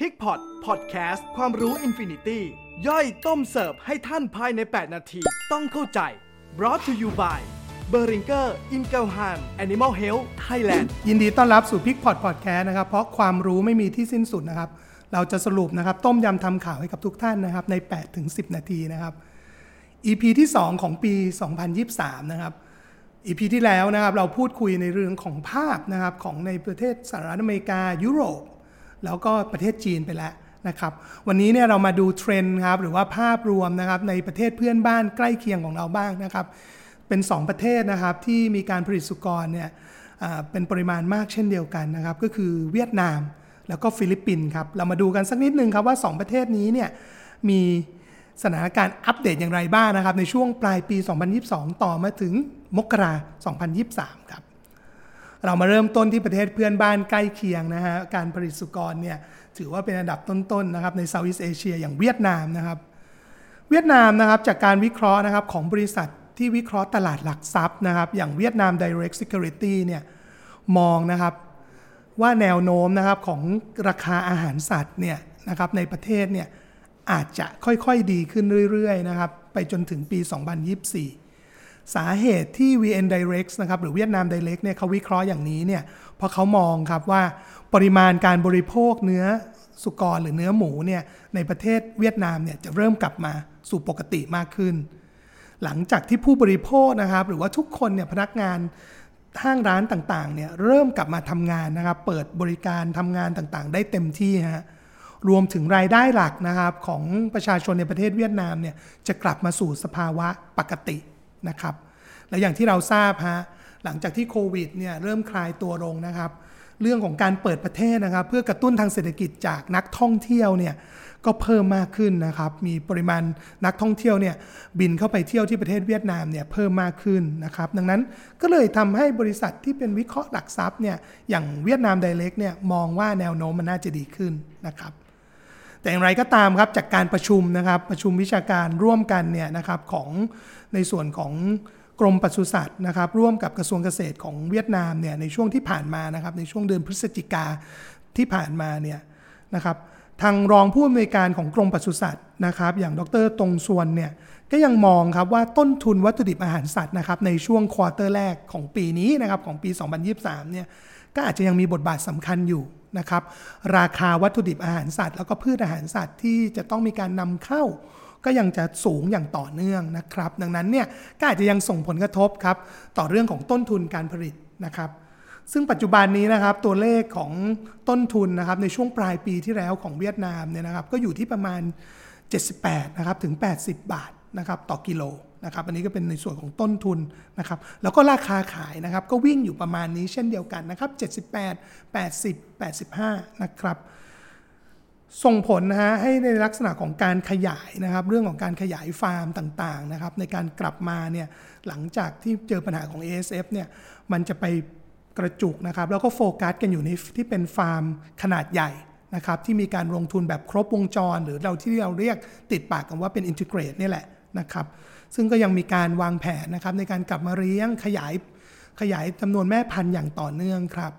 PIGPOT PODCAST ความรู้ infinity ย่อยต้มเสิร์ฟให้ท่านภายใน 8 นาที ต้องเข้าใจ brought to you by b e r i n g e r i n g e l h a m Animal Health Thailand ยินดีต้อนรับสู่ PIGPOT PODCAST นะครับ เพราะความรู้ไม่มีที่สิ้นสุดนะครับ เราจะสรุปนะครับ ต้มยำทำข่าวให้กับทุกท่านนะครับ ใน 8 ถึง 10 นาทีนะครับ EP ที่ 2 ของปี 2023 นะครับ EP ที่แล้วนะครับ เราพูดคุยในเรื่องของภาพนะครับของในประเทศสหรัฐอเมริกายุโรป แล้วก็ประเทศจีนไปแล้วนะครับวันนี้เนี่ยเรามาดูเทรนด์ครับหรือว่าภาพรวมนะครับในประเทศเพื่อนบ้านใกล้เคียงของเราบ้างนะครับเป็น 2 ประเทศนะครับที่มีการผลิตสุกรเนี่ยเป็นปริมาณมากเช่นเดียวกันนะครับก็คือเวียดนามแล้วก็ฟิลิปปินส์ครับเรามาดูกันสักนิดนึงครับว่า 2 ประเทศนี้เนี่ยมีสถานการณ์อัปเดตอย่างไรบ้างนะครับในช่วงปลายปี 2022 ต่อมาถึงมกรา 2023 ครับ เรามาเริ่มต้นที่ประเทศเพื่อนบ้านใกล้เคียงนะฮะการผลิตสุกรเนี่ยถือว่าเป็นอันดับต้นๆนะครับในเซาท์อีสเอเชียอย่างเวียดนามนะครับเวียดนามนะครับจากการวิเคราะห์นะครับของบริษัทที่วิเคราะห์ตลาดหลักทรัพย์นะครับอย่างเวียดนาม Direct Security เนี่ยมองนะครับว่าแนวโน้มนะครับของราคาอาหารสัตว์เนี่ยนะครับในประเทศเนี่ยอาจจะค่อยๆดีขึ้นเรื่อยๆนะครับไปจนถึงปี 2024 สาเหตุที่ VN Direct นะครับหรือเวียดนาม Direct เนี่ยเขาวิเคราะห์อย่างนี้เนี่ยเพราะเขามองครับว่าปริมาณการบริโภคเนื้อสุกรหรือเนื้อหมูเนี่ยในประเทศเวียดนามเนี่ยจะเริ่มกลับมาสู่ปกติมากขึ้น หลังจากที่ผู้บริโภคนะครับ หรือว่าทุกคนเนี่ยพนักงานห้างร้านต่างๆเนี่ยเริ่มกลับมาทำงานนะครับ เปิดบริการทำงานต่างๆ ได้เต็มที่ฮะรวมถึงรายได้หลักนะครับของประชาชนในประเทศเวียดนามเนี่ยจะกลับมาสู่สภาวะปกติ นะครับ และอย่างที่เราทราบฮะหลังจากที่โควิดเนี่ยเริ่มคลายตัวลงนะครับ เรื่องของการเปิดประเทศนะครับ เพื่อกระตุ้นทางเศรษฐกิจจากนักท่องเที่ยวเนี่ยก็เพิ่มมากขึ้นนะครับ มีปริมาณนักท่องเที่ยวเนี่ยบินเข้าไปเที่ยวที่ประเทศเวียดนามเนี่ยเพิ่มมากขึ้นนะครับ ดังนั้นก็เลยทำให้บริษัทที่เป็นวิเคราะห์หลักทรัพย์เนี่ยอย่างเวียดนามไดเรกเนี่ยมองว่าแนวโน้มมันน่าจะดีขึ้นนะครับ แต่อย่างไรก็ตามครับจากการประชุมนะครับประชุมวิชาการร่วมกันเนี่ยนะครับของในส่วนของกรมปศุสัตว์นะครับร่วมกับกระทรวงเกษตรของเวียดนามเนี่ยในช่วงที่ผ่านมานะครับในช่วงเดือนพฤศจิกาที่ผ่านมาเนี่ยนะครับทางรองผู้อำนวยการของกรมปศุสัตว์นะครับ อย่างดรตรงส่วนเนี่ยก็ยังมองครับว่าต้นทุนวัตถุดิบอาหารสัตว์นะครับในช่วงควอเตอร์แรกของปีนี้นะครับของปี 2023เนี่ยก็อาจจะยังมีบทบาทสำคัญอยู่ นะครับ ราคาวัตถุดิบอาหารสัตว์ แล้วก็พืชอาหารสัตว์ที่จะต้องมีการนำเข้า ก็ยังจะสูงอย่างต่อเนื่องนะครับ ดังนั้นเนี่ยก็อาจจะยังส่งผลกระทบครับต่อเรื่องของต้นทุนการผลิตนะครับซึ่งปัจจุบันนี้นะครับตัวเลขของต้นทุนนะครับในช่วงปลายปีที่แล้วของเวียดนามเนี่ยนะครับก็อยู่ที่ประมาณ 78นะครับถึง 80 บาทนะครับต่อกิโล นะครับอันนี้ก็เป็นในส่วนของต้นทุนนะครับแล้วก็ราคาขายนะครับก็วิ่งอยู่ประมาณนี้เช่นเดียวกันนะครับ78 80 85 นะครับส่งผลนะฮะให้ในลักษณะของการขยายนะครับ เรื่องของการขยายฟาร์มต่างๆนะครับ ในการกลับมาเนี่ยหลังจากที่เจอปัญหาของ ASF เนี่ยมันจะไปกระจุกนะครับ แล้วก็โฟกัสกันอยู่ในที่เป็นฟาร์มขนาดใหญ่นะครับที่มีการลงทุนแบบครบวงจร หรือเราที่เราเรียกติดปากกันว่าเป็นอินทิเกรตนี่แหละนะครับ ซึ่งก็ยังมีการวางแผนนะครับในการกลับมาเลี้ยงขยายขยายจำนวนแม่พันธุ์อย่างต่อเนื่องครับ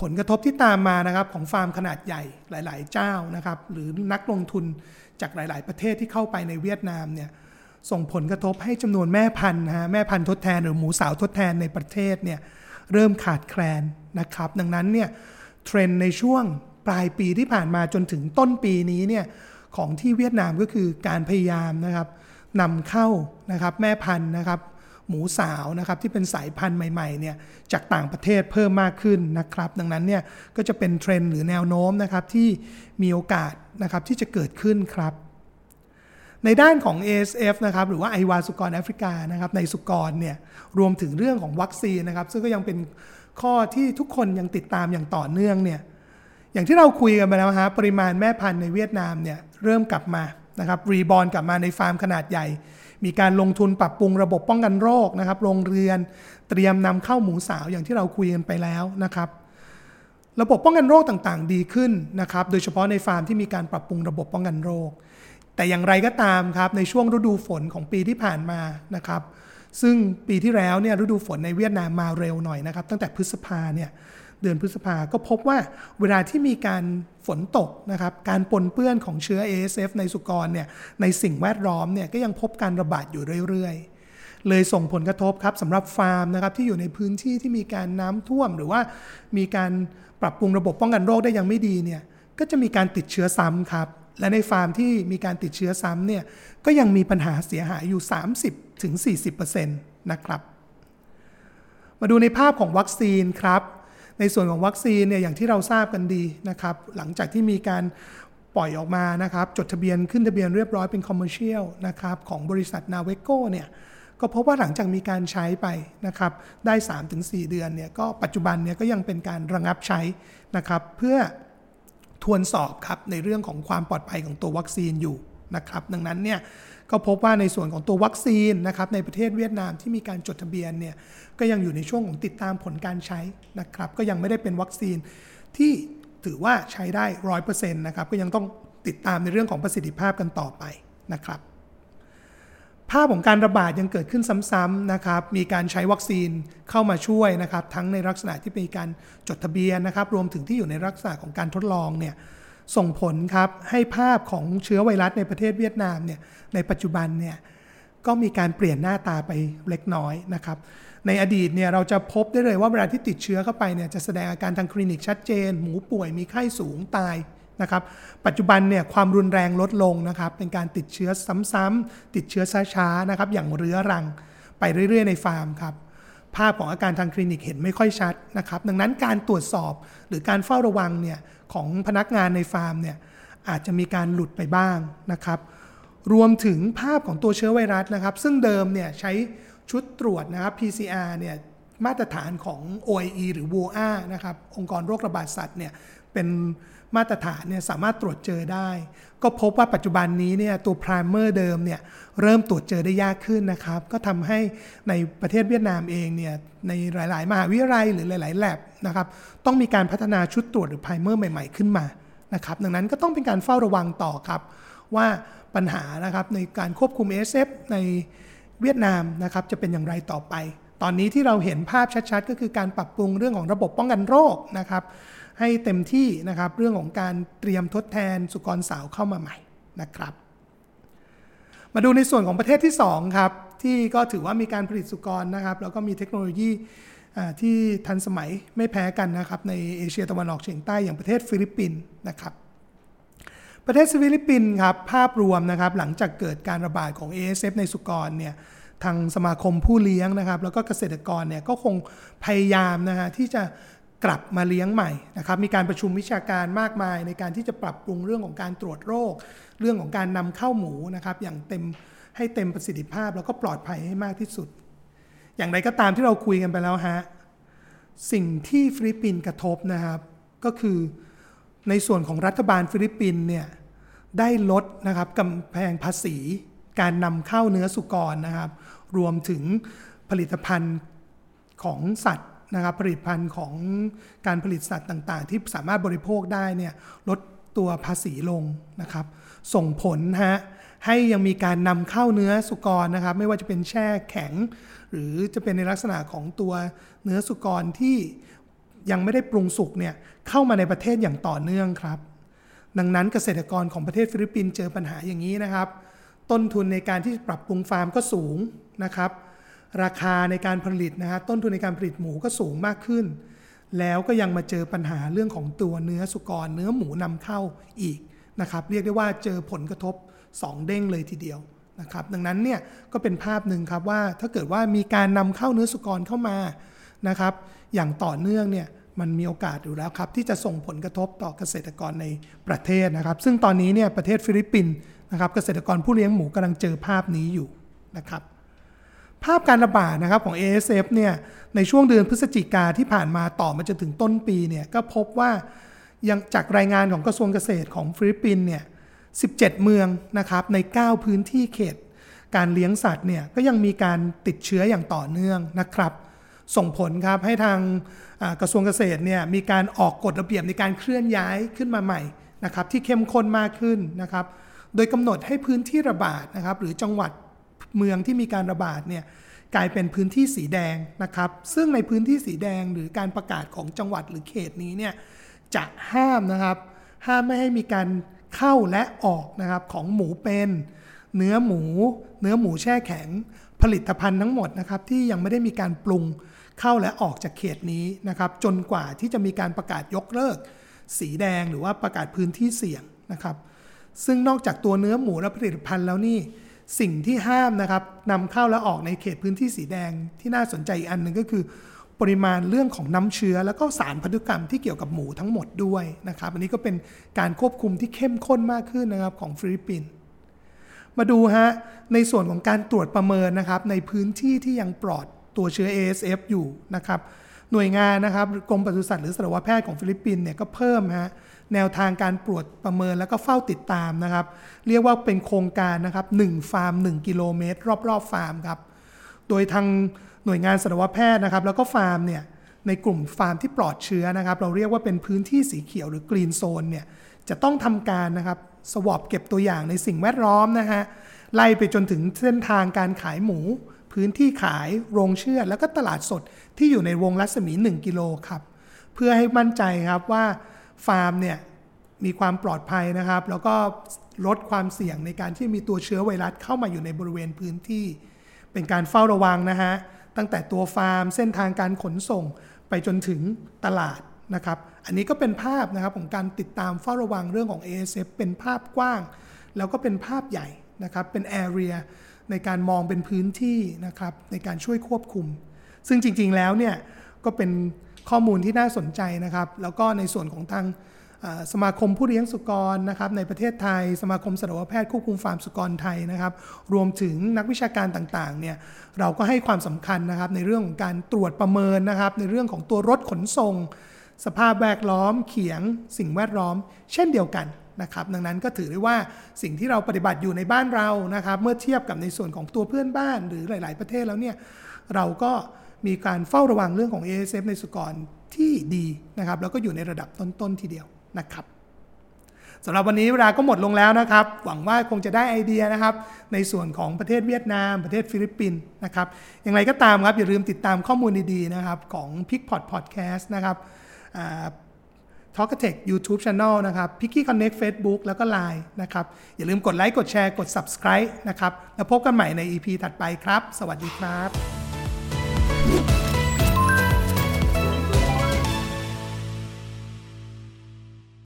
ผลกระทบที่ตามมานะครับของฟาร์มขนาดใหญ่หลาย ๆ เจ้านะครับหรือนักลงทุนจากหลาย ๆ ประเทศที่เข้าไปในเวียดนามเนี่ยส่งผลกระทบให้จำนวนแม่พันธุ์นะฮะแม่พันธุ์ทดแทนหรือหมูสาวทดแทนในประเทศเนี่ยเริ่มขาดแคลนนะครับ ดังนั้นเนี่ยเทรนด์ในช่วงปลายปีที่ผ่านมาจนถึงต้นปีนี้เนี่ยของที่เวียดนามก็คือการพยายามนะครับ นำเข้านะครับแม่พันธุ์นะครับหมูสาวนะครับที่เป็นสายพันธุ์ใหม่ๆเนี่ยจากต่างประเทศเพิ่มมากขึ้นนะครับ ดังนั้นเนี่ยก็จะเป็นเทรนด์หรือแนวโน้มนะครับที่มีโอกาสนะครับที่จะเกิดขึ้นครับ ในด้านของ ASF นะครับหรือว่าอหิวาต์สุกรแอฟริกานะครับในสุกรเนี่ยรวมถึงเรื่องของวัคซีนนะครับซึ่งก็ยังเป็นข้อที่ทุกคนยังติดตามอย่างต่อเนื่องเนี่ยอย่างที่เราคุยกันไปแล้วฮะปริมาณแม่พันธุ์ในเวียดนามเนี่ยเริ่มกลับมา นะครับรีบอลกลับมาในฟาร์มขนาดใหญ่ มีการลงทุนปรับปรุงระบบป้องกันโรคนะครับโรงเรือนเตรียมนำเข้าหมูสาวอย่างที่เราคุยกันไปแล้วนะครับระบบป้องกันโรคต่างๆ ดีขึ้นนะครับ โดยเฉพาะในฟาร์มที่มีการปรับปรุงระบบป้องกันโรค แต่อย่างไรก็ตามครับ ในช่วงฤดูฝนของปีที่ผ่านมานะครับ ซึ่งปีที่แล้วเนี่ยฤดูฝนในเวียดนามมาเร็วหน่อยนะครับ ตั้งแต่พฤษภาเนี่ย เดือนพฤษภาก็พบว่าเวลาที่มีการฝนตกนะครับการปนเปื้อนของเชื้อ ASF ในสุกรเนี่ยในสิ่งแวดล้อมเนี่ยก็ยังพบการระบาดอยู่เรื่อย ๆเลยส่งผลกระทบครับสำหรับฟาร์มนะครับที่อยู่ในพื้นที่ที่มีการน้ำท่วม หรือว่ามีการปรับปรุงระบบป้องกันโรคได้ยังไม่ดีเนี่ยก็จะมีการติดเชื้อซ้ำครับและในฟาร์มที่มีการติดเชื้อซ้ำเนี่ยก็ยังมีปัญหาเสียหายอยู่ 30-40%นะครับ มาดูในภาพของวัคซีนครับ ในส่วนของวัคซีนเนี่ยอย่างที่เราทราบกันดีนะครับหลังจากที่มีการปล่อยออกมานะครับจดทะเบียนขึ้นทะเบียนเรียบร้อยเป็น commercial นะครับของบริษัท NAVETCO เนี่ยก็พบว่าหลังจากมีการใช้ไปนะครับได้ 3-4 เดือนเนี่ยก็ปัจจุบันเนี่ยก็ยังเป็นการระงับใช้นะครับเพื่อทวนสอบครับในเรื่องของความปลอดภัยของตัววัคซีนอยู่นะครับดังนั้นเนี่ย ก็พบว่าในส่วนของตัววัคซีนนะครับในประเทศเวียดนามที่มีการจดทะเบียนเนี่ยก็ยังอยู่ในช่วงของติดตามผลการใช้นะครับก็ยังไม่ได้เป็นวัคซีนที่ถือว่าใช้ได้ร้อยเปอร์เซ็นต์นะครับก็ยังต้องติดตามในเรื่องของประสิทธิภาพกันต่อไปนะครับภาพของการระบาดยังเกิดขึ้นซ้ำๆนะครับ มีการใช้วัคซีนเข้ามาช่วยนะครับ ทั้งในลักษณะที่มีการจดทะเบียนนะครับ รวมถึงที่อยู่ในลักษณะของการทดลองเนี่ย ส่งผลครับให้ภาพของเชื้อไวรัสในประเทศเวียดนามเนี่ยในปัจจุบันเนี่ยก็มีการเปลี่ยนหน้าตาไปเล็กน้อยนะครับในอดีตเนี่ยเราจะพบได้เลยว่าเวลาที่ติดเชื้อเข้าไปเนี่ยจะแสดงอาการทางคลินิกชัดเจน หมูป่วยมีไข้สูงตายนะครับปัจจุบันเนี่ยความรุนแรงลดลงนะครับเป็นการติดเชื้อซ้ำๆติดเชื้อช้าๆนะครับอย่างเรื้อรัง ไปเรื่อย ๆ ในฟาร์มครับ ภาพของอาการทางคลินิกเห็นไม่ค่อยชัดนะครับ ดังนั้นการตรวจสอบหรือการเฝ้าระวังเนี่ยของพนักงานในฟาร์มเนี่ยอาจจะมีการหลุดไปบ้างนะครับ รวมถึงภาพของตัวเชื้อไวรัสนะครับ ซึ่งเดิมเนี่ยใช้ชุดตรวจนะครับ PCR เนี่ยมาตรฐานของ OIE หรือ WOA นะครับ องค์กรโรคระบาดสัตว์เนี่ยเป็น มาตรฐานเนี่ยสามารถตรวจเจอได้ ก็พบว่าปัจจุบันนี้เนี่ยตัวพรามเมอร์เดิมเนี่ยเริ่มตรวจเจอได้ยากขึ้นนะครับ ก็ทำให้ในประเทศเวียดนามเองเนี่ยในหลาย ๆ มหาวิทยาลัยหรือหลาย ๆแลบนะครับต้องมีการพัฒนาชุดตรวจหรือพรามเมอร์ใหม่ ๆ ขึ้นมานะครับดังนั้นก็ต้องเป็นการเฝ้าระวังต่อครับ ว่าปัญหานะครับในการควบคุม SF ในเวียดนามนะครับจะเป็นอย่างไรต่อไป ตอนนี้ที่เราเห็นภาพชัดๆ ก็คือการปรับปรุงเรื่องของระบบป้องกันโรคนะครับ ให้เต็มที่นะครับ เรื่องของการเตรียมทดแทนสุกรสาวเข้ามาใหม่นะครับ มาดูในส่วนของประเทศที่ 2 ครับ ที่ก็ถือว่ามีการผลิตสุกรนะครับ แล้วก็มีเทคโนโลยีที่ทันสมัยไม่แพ้กันนะครับ ในเอเชียตะวันออกเฉียงใต้อย่างประเทศฟิลิปปินส์นะครับประเทศฟิลิปปินส์ครับภาพรวมนะครับหลังจากเกิดการระบาดของ ASF ในสุกรเนี่ยทางสมาคมผู้เลี้ยงนะครับ แล้วก็เกษตรกรเนี่ยก็คงพยายามนะฮะที่จะ กลับมาเลี้ยงใหม่นะครับมีการประชุมวิชาการมากมาย ในการที่จะปรับปรุงเรื่องของการตรวจโรค เรื่องของการนำเข้าหมูนะครับอย่างเต็มให้เต็มประสิทธิภาพ แล้วก็ปลอดภัยให้มากที่สุด อย่างไรก็ตามที่เราคุยกันไปแล้วฮะสิ่งที่ฟิลิปปินส์กระทบนะครับ ก็คือในส่วนของรัฐบาลฟิลิปปินส์เนี่ยได้ลดนะครับกำแพงภาษีการนำเข้าเนื้อสุกรนะครับ รวมถึงผลิตภัณฑ์ของสัตว์ นะครับผลิตภัณฑ์ของการผลิตสัตว์ต่างๆ ที่สามารถบริโภคได้เนี่ยลดตัวภาษีลงนะครับ ส่งผลฮะให้ยังมีการนำเข้าเนื้อสุกรนะครับ ไม่ว่าจะเป็นแช่แข็ง หรือจะเป็นในลักษณะของตัวเนื้อสุกรที่ยังไม่ได้ปรุงสุกเนี่ยเข้ามาในประเทศอย่างต่อเนื่องครับ ดังนั้นเกษตรกรของประเทศฟิลิปปินส์เจอปัญหาอย่างนี้นะครับ ต้นทุนในการที่ปรับปรุงฟาร์มก็สูงนะครับ ราคาในการผลิตนะฮะต้นทุนในการผลิตหมูก็สูงมากขึ้น แล้วก็ยังมาเจอปัญหาเรื่องของตัวเนื้อสุกร เนื้อหมูนำเข้าอีกนะครับ เรียกได้ว่าเจอผลกระทบ 2 เด้งเลยทีเดียวนะครับ ดังนั้นเนี่ยก็เป็นภาพหนึ่งครับว่าถ้าเกิดว่ามีการนำเข้าเนื้อสุกรเข้ามานะครับ อย่างต่อเนื่องเนี่ยมันมีโอกาสอยู่แล้วครับ ที่จะส่งผลกระทบต่อเกษตรกรในประเทศนะครับ ซึ่งตอนนี้เนี่ยประเทศฟิลิปปินส์นะครับ เกษตรกรผู้เลี้ยงหมูกำลังเจอภาพนี้อยู่นะครับ ภาพการระบาดนะครับของ ASF เนี่ยในช่วงเดือนพฤศจิกาที่ผ่านมาต่อมาจนถึงต้นปีเนี่ยก็พบว่ายังจากรายงานของกระทรวงเกษตรของฟิลิปปินส์เนี่ย 17 เมืองนะครับใน 9 พื้นที่เขต การเลี้ยงสัตว์เนี่ยก็ยังมีการติดเชื้ออย่างต่อเนื่องนะครับ ส่งผลครับให้ทางกระทรวงเกษตรเนี่ยมีการออกกฎระเบียบในการเคลื่อนย้ายขึ้นมาใหม่นะครับที่เข้มข้นมากขึ้นนะครับ โดยกำหนดให้พื้นที่ระบาดนะครับหรือจังหวัด เมืองที่มีการระบาดเนี่ยกลายเป็นพื้นที่สีแดงนะครับ ซึ่งในพื้นที่สีแดงหรือการประกาศของจังหวัดหรือเขตนี้เนี่ยจะห้ามนะครับห้ามไม่ให้มีการเข้าและออกนะครับของหมูเป็น เนื้อหมู เนื้อหมูแช่แข็งผลิตภัณฑ์ทั้งหมดนะครับที่ยังไม่ได้มีการปรุงเข้าและออกจากเขตนี้นะครับ จนกว่าที่จะมีการประกาศยกเลิก สีแดงหรือว่าประกาศพื้นที่เสี่ยงนะครับ ซึ่งนอกจากตัวเนื้อหมูและผลิตภัณฑ์แล้วนี่ สิ่งที่ห้ามนะครับนำเข้าและออกในเขตพื้นที่สีแดงที่น่าสนใจอีกอันหนึ่งก็คือ ปริมาณเรื่องของน้ำเชื้อ แล้วก็สารพันธุกรรมที่เกี่ยวกับหมูทั้งหมดด้วยนะครับ อันนี้ก็เป็นการควบคุมที่เข้มข้นมากขึ้นนะครับของฟิลิปปินส์มาดูฮะในส่วนของการตรวจประเมินนะครับในพื้นที่ที่ยังปลอดตัวเชื้อ ASF อยู่นะครับหน่วยงานนะครับกรมปศุสัตว์หรือสัตวแพทย์ของฟิลิปปินส์เนี่ยก็เพิ่มฮะ แนวทางการตรวจประเมินแล้วก็เฝ้าติดตามนะครับ เรียกว่าเป็นโครงการนะครับ1ฟาร์ม 1 กิโลเมตร รอบๆฟาร์มครับ โดยทางหน่วยงานสัตวแพทย์นะครับ แล้วก็ฟาร์มเนี่ยในกลุ่มฟาร์มที่ปลอดเชื้อนะครับ เราเรียกว่าเป็นพื้นที่สีเขียวหรือ green zone เนี่ยจะต้องทำการนะครับสวอปเก็บตัวอย่างในสิ่งแวดล้อมนะฮะไล่ไปจนถึงเส้นทางการขายหมู พื้นที่ขายโรงเชือดแล้วก็ตลาดสดที่อยู่ในวงรัศมี 1 กิโลครับ เพื่อให้มั่นใจครับว่า ฟาร์มเนี่ยมีความปลอดภัยนะครับ แล้วก็ลดความเสี่ยงในการที่มีตัวเชื้อไวรัสเข้ามาอยู่ในบริเวณพื้นที่ เป็นการเฝ้าระวังนะฮะตั้งแต่ตัวฟาร์ม เส้นทางการขนส่งไปจนถึงตลาดนะครับ อันนี้ก็เป็นภาพนะครับของการติดตามเฝ้าระวังเรื่องของ ASF เป็นภาพกว้าง แล้วก็เป็นภาพใหญ่นะครับ เป็น area ในการมองเป็นพื้นที่นะครับในการช่วยควบคุม ซึ่งจริงๆแล้วเนี่ยก็เป็น ข้อมูลที่น่าสนใจนะครับ แล้วก็ในส่วนของทางสมาคมผู้เลี้ยงสุกรนะครับในประเทศไทย สมาคมสัตวแพทย์ควบคุมฟาร์มสุกรไทยนะครับ รวมถึงนักวิชาการต่างๆเนี่ยเราก็ให้ความสำคัญนะครับในเรื่องของการตรวจประเมินนะครับ ในเรื่องของตัวรถขนส่ง สภาพแวดล้อม เขียง สิ่งแวดล้อม เช่นเดียวกันนะครับดังนั้นก็ถือได้ว่าสิ่งที่เราปฏิบัติอยู่ในบ้านเรานะครับ เมื่อเทียบกับในส่วนของตัวเพื่อนบ้านหรือหลาย ๆ ประเทศแล้วเนี่ยเราก็ มีการเฝ้าระวังเรื่องของ ASF ในสุกรที่ดีนะครับแล้วก็อยู่ในระดับต้นๆทีเดียวนะครับสำหรับวันนี้เวลาก็หมดลงแล้วนะครับ หวังว่าคงจะได้ไอเดียนะครับ ในส่วนของประเทศเวียดนาม ประเทศฟิลิปปินส์นะครับ อย่างไรก็ตามครับ อย่าลืมติดตามข้อมูลดีๆนะครับ ของ p i c p o t Podcast นะครับ t a l k a t e c h YouTube Channel นะครับ p i c k y Connect Facebook แล้วก็ Line นะครับ อย่าลืมกดไลค์กดแชร์กด Subscribe นะครับ แล้วพบกันใหม่ใน EP ถัดไปครับ สวัสดีครับ